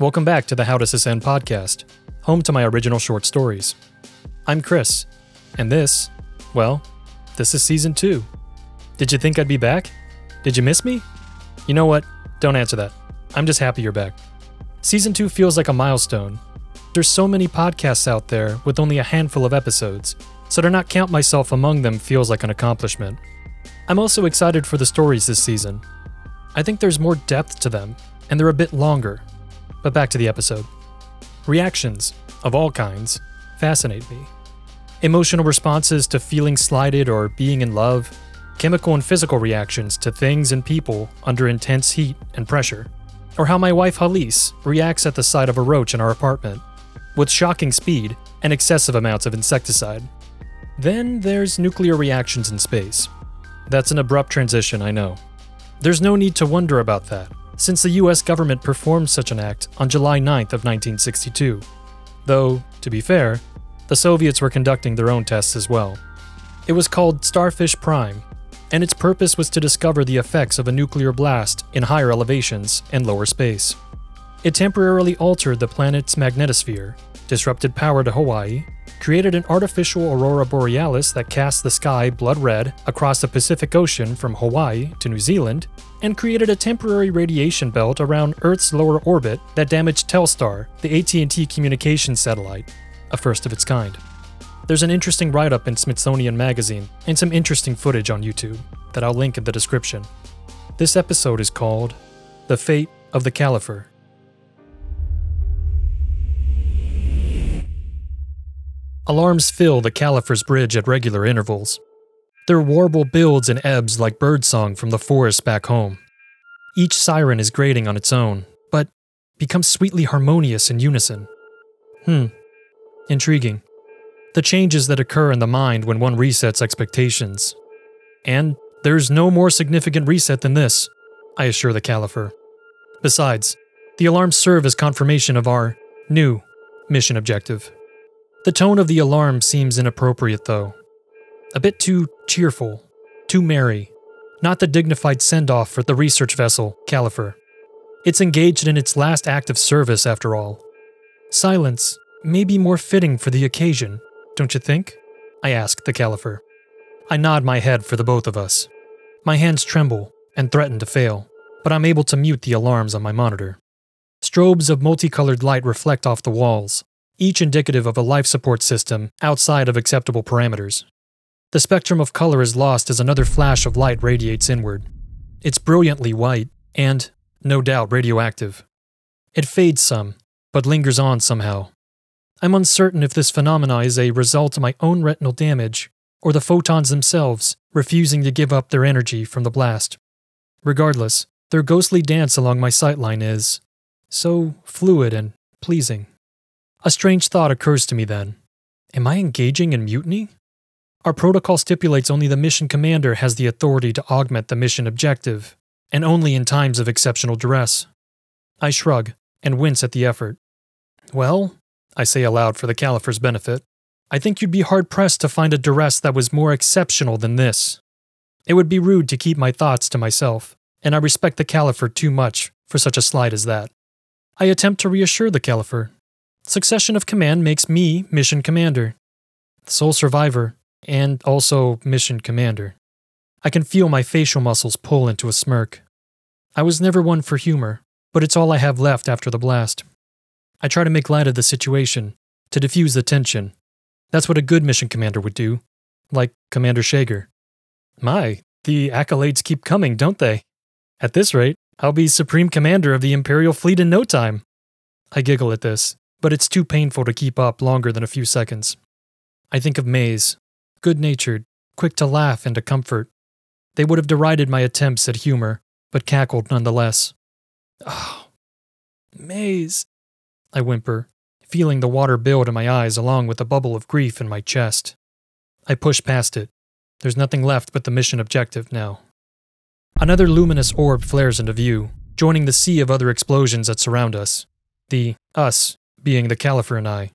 Welcome back to the How Does This End podcast, home to my original short stories. I'm Chris, and this, well, this is season two. Did you think I'd be back? Did you miss me? You know what? Don't answer that. I'm just happy you're back. Season two feels like a milestone. There's so many podcasts out there with only a handful of episodes, so to not count myself among them feels like an accomplishment. I'm also excited for the stories this season. I think there's more depth to them, and they're a bit longer. But back to the episode. Reactions, of all kinds, fascinate me. Emotional responses to feeling slighted or being in love, chemical and physical reactions to things and people under intense heat and pressure, or how my wife Hallease reacts at the sight of a roach in our apartment, with shocking speed and excessive amounts of insecticide. Then there's nuclear reactions in space. That's an abrupt transition, I know. There's no need to wonder about that, since the US government performed such an act on July 9th of 1962. Though, to be fair, the Soviets were conducting their own tests as well. It was called Starfish Prime, and its purpose was to discover the effects of a nuclear blast in higher elevations and lower space. It temporarily altered the planet's magnetosphere, disrupted power to Hawaii, created an artificial aurora borealis that cast the sky blood red across the Pacific Ocean from Hawaii to New Zealand, and created a temporary radiation belt around Earth's lower orbit that damaged Telstar, the AT&T communications satellite, a first of its kind. There's an interesting write-up in Smithsonian Magazine and some interesting footage on YouTube that I'll link in the description. This episode is called The Fate of the Caliphur. Alarms fill the Caliphur's bridge at regular intervals. Their warble builds and ebbs like birdsong from the forest back home. Each siren is grating on its own, but becomes sweetly harmonious in unison. Hmm, intriguing. The changes that occur in the mind when one resets expectations. And there's no more significant reset than this, I assure the Caliphur. Besides, the alarms serve as confirmation of our new mission objective. The tone of the alarm seems inappropriate, though. A bit too cheerful, too merry, not the dignified send off for the research vessel, Caliphur. It's engaged in its last act of service, after all. Silence may be more fitting for the occasion, don't you think? I ask the Caliphur. I nod my head for the both of us. My hands tremble and threaten to fail, but I'm able to mute the alarms on my monitor. Strobes of multicolored light reflect off the walls, each indicative of a life support system outside of acceptable parameters. The spectrum of color is lost as another flash of light radiates inward. It's brilliantly white and, no doubt, radioactive. It fades some, but lingers on somehow. I'm uncertain if this phenomena is a result of my own retinal damage or the photons themselves refusing to give up their energy from the blast. Regardless, their ghostly dance along my sightline is so fluid and pleasing. A strange thought occurs to me then. Am I engaging in mutiny? Our protocol stipulates only the mission commander has the authority to augment the mission objective, and only in times of exceptional duress. I shrug and wince at the effort. Well, I say aloud for the Caliphur's benefit, I think you'd be hard pressed to find a duress that was more exceptional than this. It would be rude to keep my thoughts to myself, and I respect the Caliphur too much for such a slight as that. I attempt to reassure the Caliphur Succession of command makes me mission commander, sole survivor, and also mission commander. I can feel my facial muscles pull into a smirk. I was never one for humor, but it's all I have left after the blast. I try to make light of the situation, to diffuse the tension. That's what a good mission commander would do, like Commander Shager. My, the accolades keep coming, don't they? At this rate, I'll be Supreme Commander of the Imperial Fleet in no time. I giggle at this, but it's too painful to keep up longer than a few seconds. I think of Maze, good natured, quick to laugh and to comfort. They would have derided my attempts at humor, but cackled nonetheless. Oh, Maze, I whimper, feeling the water build in my eyes along with a bubble of grief in my chest. I push past it. There's nothing left but the mission objective now. Another luminous orb flares into view, joining the sea of other explosions that surround us. The us being the Caliphur and I,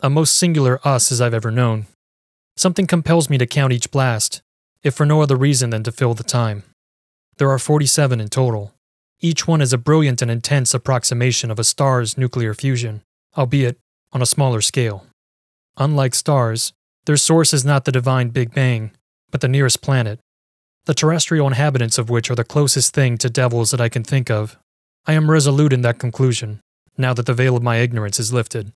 a most singular us as I've ever known. Something compels me to count each blast, if for no other reason than to fill the time. There are 47 in total, Each one is a brilliant and intense approximation of a star's nuclear fusion, albeit on a smaller scale. Unlike stars, their source is not the divine Big Bang, but the nearest planet, the terrestrial inhabitants of which are the closest thing to devils that I can think of. I am resolute in that conclusion, now that the veil of my ignorance is lifted.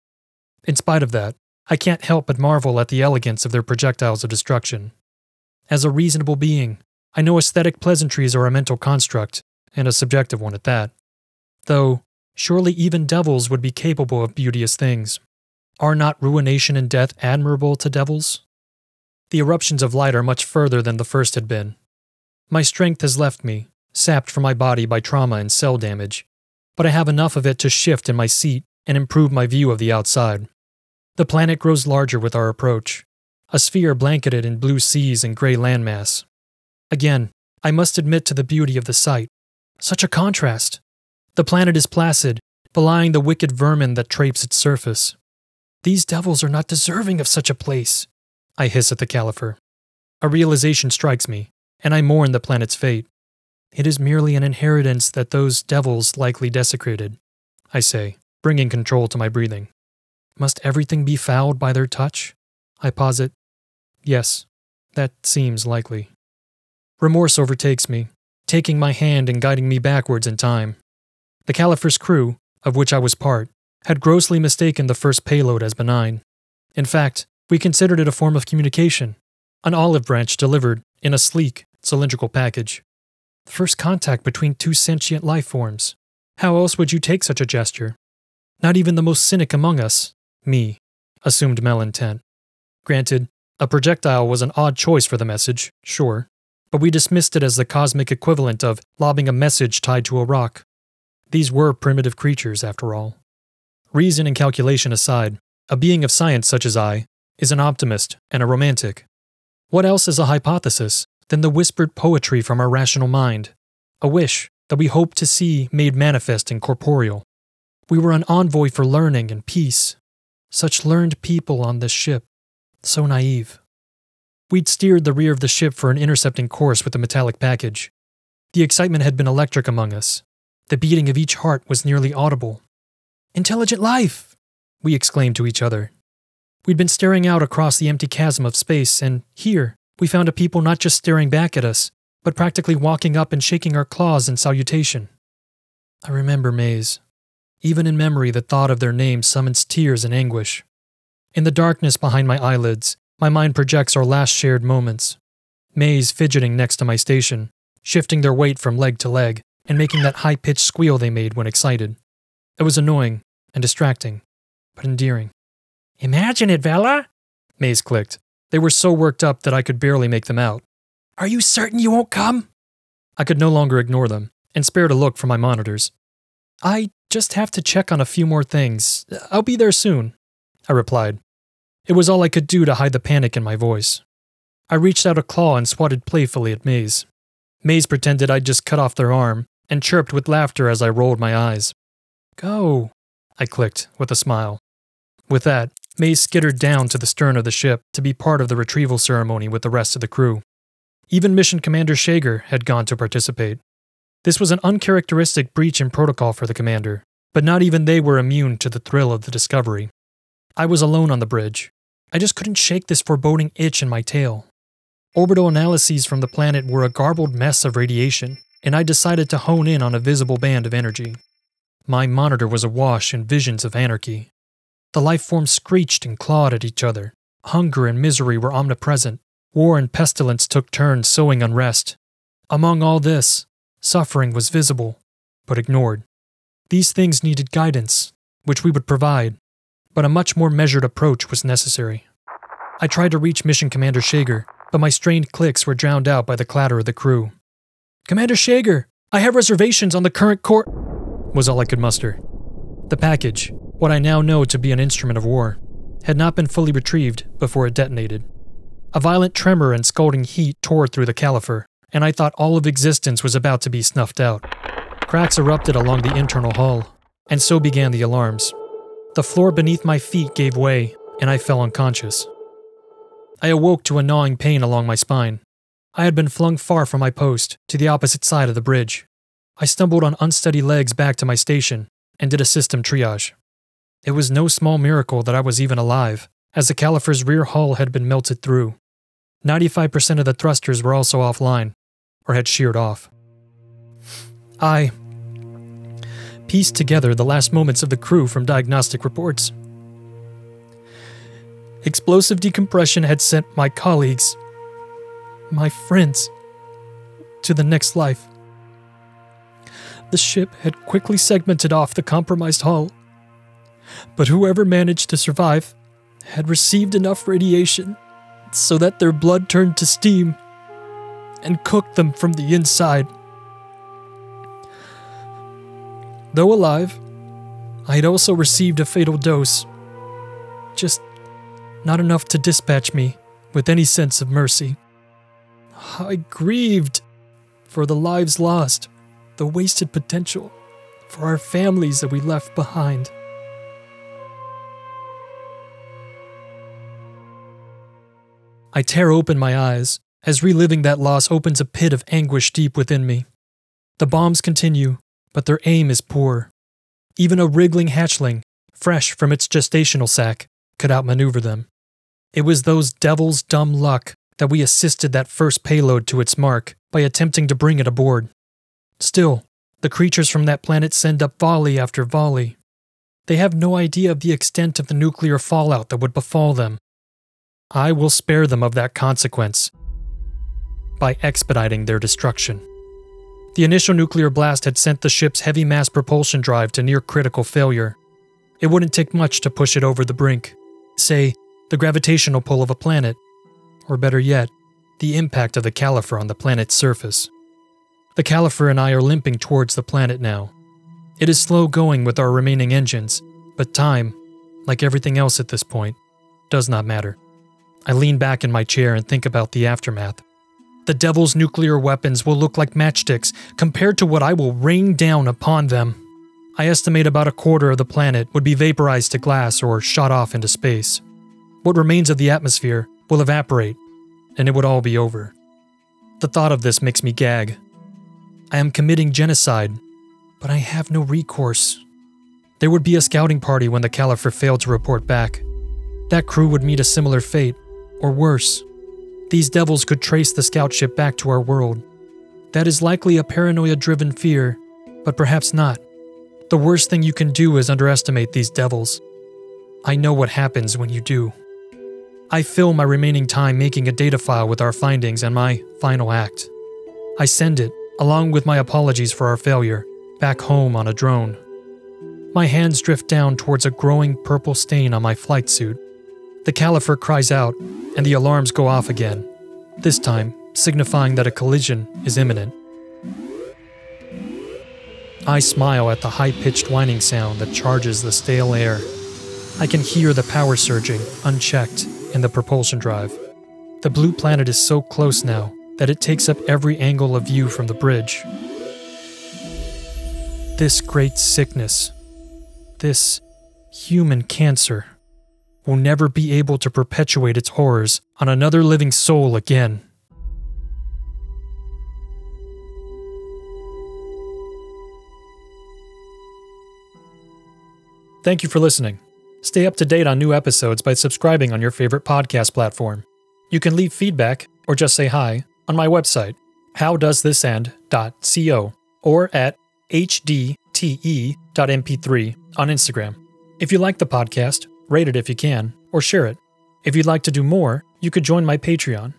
In spite of that, I can't help but marvel at the elegance of their projectiles of destruction. As a reasonable being, I know aesthetic pleasantries are a mental construct, and a subjective one at that. Though, surely even devils would be capable of beauteous things. Are not ruination and death admirable to devils? The eruptions of light are much further than the first had been. My strength has left me, sapped from my body by trauma and cell damage, but I have enough of it to shift in my seat and improve my view of the outside. The planet grows larger with our approach, a sphere blanketed in blue seas and gray landmass. Again, I must admit to the beauty of the sight. Such a contrast. The planet is placid, belying the wicked vermin that traipse its surface. These devils are not deserving of such a place, I hiss at the Caliphur. A realization strikes me, and I mourn the planet's fate. It is merely an inheritance that those devils likely desecrated, I say, bringing control to my breathing. Must everything be fouled by their touch? I posit. Yes, that seems likely. Remorse overtakes me, taking my hand and guiding me backwards in time. The Caliphur's crew, of which I was part, had grossly mistaken the first payload as benign. In fact, we considered it a form of communication, an olive branch delivered in a sleek, cylindrical package. The first contact between two sentient life forms. How else would you take such a gesture? Not even the most cynic among us, me, assumed malintent. Granted, a projectile was an odd choice for the message, sure, but we dismissed it as the cosmic equivalent of lobbing a message tied to a rock. These were primitive creatures, after all. Reason and calculation aside, a being of science such as I is an optimist and a romantic. What else is a hypothesis than the whispered poetry from our rational mind, a wish that we hoped to see made manifest and corporeal? We were an envoy for learning and peace. Such learned people on this ship, so naive. We'd steered the rear of the ship for an intercepting course with the metallic package. The excitement had been electric among us. The beating of each heart was nearly audible. Intelligent life! We exclaimed to each other. We'd been staring out across the empty chasm of space, and here, we found a people not just staring back at us, but practically walking up and shaking our claws in salutation. I remember Maze. Even in memory, the thought of their name summons tears and anguish. In the darkness behind my eyelids, my mind projects our last shared moments. Maze fidgeting next to my station, shifting their weight from leg to leg, and making that high pitched squeal they made when excited. It was annoying and distracting, but endearing. Imagine it, Vela! Maze clicked. They were so worked up that I could barely make them out. Are you certain you won't come? I could no longer ignore them, and spared a look from my monitors. I just have to check on a few more things. I'll be there soon, I replied, it was all I could do to hide the panic in my voice. I reached out a claw and swatted playfully at Maze. Maze pretended I'd just cut off their arm and chirped with laughter as I rolled my eyes. Go, I clicked with a smile. With that, Maze skittered down to the stern of the ship to be part of the retrieval ceremony with the rest of the crew. Even Mission Commander Shager had gone to participate. This was an uncharacteristic breach in protocol for the commander, but not even they were immune to the thrill of the discovery. I was alone on the bridge, I just couldn't shake this foreboding itch in my tail. Orbital analyses from the planet were a garbled mess of radiation, and I decided to hone in on a visible band of energy. My monitor was awash in visions of anarchy. The life forms screeched and clawed at each other. Hunger and misery were omnipresent. War and pestilence took turns sowing unrest. Among all this, suffering was visible, but ignored. These things needed guidance, which we would provide, but a much more measured approach was necessary. I tried to reach Mission Commander Shager, but my strained clicks were drowned out by the clatter of the crew. Commander Shager, I have reservations on the current court, was all I could muster. The package, what I now know to be an instrument of war, had not been fully retrieved before it detonated. A violent tremor and scalding heat tore through the Caliphur, and I thought all of existence was about to be snuffed out. Cracks erupted along the internal hull, and so began the alarms. The floor beneath my feet gave way, and I fell unconscious. I awoke to a gnawing pain along my spine. I had been flung far from my post, to the opposite side of the bridge. I stumbled on unsteady legs back to my station and did a system triage. It was no small miracle that I was even alive, as the Caliphur's rear hull had been melted through. 95% of the thrusters were also offline, or had sheared off. I pieced together the last moments of the crew from diagnostic reports. Explosive decompression had sent my colleagues, my friends, to the next life. The ship had quickly segmented off the compromised hull, but whoever managed to survive had received enough radiation so that their blood turned to steam and cooked them from the inside. Though alive, I had also received a fatal dose. Just not enough to dispatch me with any sense of mercy. I grieved for the lives lost, the wasted potential, for our families that we left behind. I tear open my eyes as reliving that loss opens a pit of anguish deep within me. The bombs continue, but their aim is poor. Even a wriggling hatchling, fresh from its gestational sac, could outmaneuver them. It was those devils' dumb luck that we assisted that first payload to its mark by attempting to bring it aboard. Still, the creatures from that planet send up volley after volley. They have no idea of the extent of the nuclear fallout that would befall them. I will spare them of that consequence by expediting their destruction. The initial nuclear blast had sent the ship's heavy mass propulsion drive to near critical failure. It wouldn't take much to push it over the brink. Say, the gravitational pull of a planet, or better yet, the impact of the Caliphur on the planet's surface. The Caliphur and I are limping towards the planet now. It is slow going with our remaining engines, but time, like everything else at this point, does not matter. I lean back in my chair and think about the aftermath. The devil's nuclear weapons will look like matchsticks compared to what I will rain down upon them. I estimate about a quarter of the planet would be vaporized to glass or shot off into space. What remains of the atmosphere will evaporate, and it would all be over. The thought of this makes me gag. I am committing genocide, but I have no recourse. There would be a scouting party when the Caliphur failed to report back. That crew would meet a similar fate, or worse. These devils could trace the scout ship back to our world. That is likely a paranoia driven fear, but perhaps not. The worst thing you can do is underestimate these devils. I know what happens when you do. I fill my remaining time making a data file with our findings and my final act. I send it, along with my apologies for our failure, back home on a drone. My hands drift down towards a growing purple stain on my flight suit. The Caliphur cries out, and the alarms go off again, this time signifying that a collision is imminent. I smile at the high pitched whining sound that charges the stale air. I can hear the power surging, unchecked, in the propulsion drive. The blue planet is so close now that it takes up every angle of view from the bridge. This great sickness, this human cancer, will never be able to perpetuate its horrors on another living soul again. Thank you for listening. Stay up to date on new episodes by subscribing on your favorite podcast platform. You can leave feedback or just say hi on my website, howdoesthisend.co, or at hdte.mp3 on Instagram. If you like the podcast, rate it if you can, or share it. If you'd like to do more, you could join my Patreon.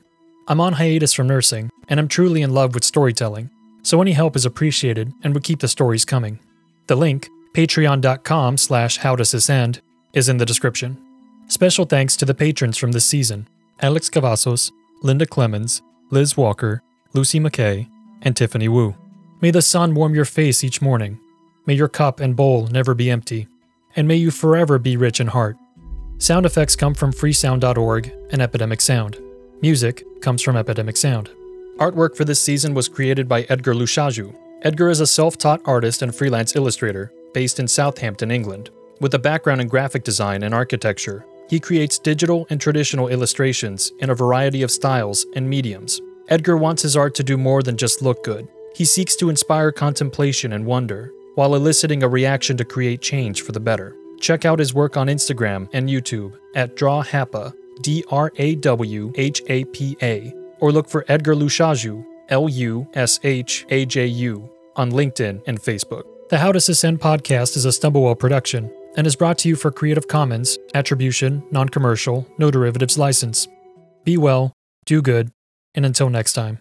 I'm on hiatus from nursing, and I'm truly in love with storytelling, so any help is appreciated and would keep the stories coming. The link, patreon.com slash howdoesthisend, is in the description. Special thanks to the patrons from this season Alex Cavazos, Linda Clemens, Liz Walker, Lucy McKay, and Tiffany Wu. May the sun warm your face each morning. May your cup and bowl never be empty. And may you forever be rich in heart. Sound effects come from freesound.org and Epidemic Sound. Music comes from Epidemic Sound. Artwork for this season was created by Edgar Lushaju. Edgar is a self taught artist and freelance illustrator based in Southampton, England. With a background in graphic design and architecture, he creates digital and traditional illustrations in a variety of styles and mediums. Edgar wants his art to do more than just look good. He seeks to inspire contemplation and wonder, while eliciting a reaction to create change for the better. Check out his work on Instagram and YouTube at DrawHapa, D R A W H A P A, or look for Edgar Lushaju, L U S H A J U, on LinkedIn and Facebook. The How to Ascend podcast is a Stumblewell production and is brought to you for Creative Commons, Attribution, Non Commercial, No Derivatives license. Be well, do good, and until next time.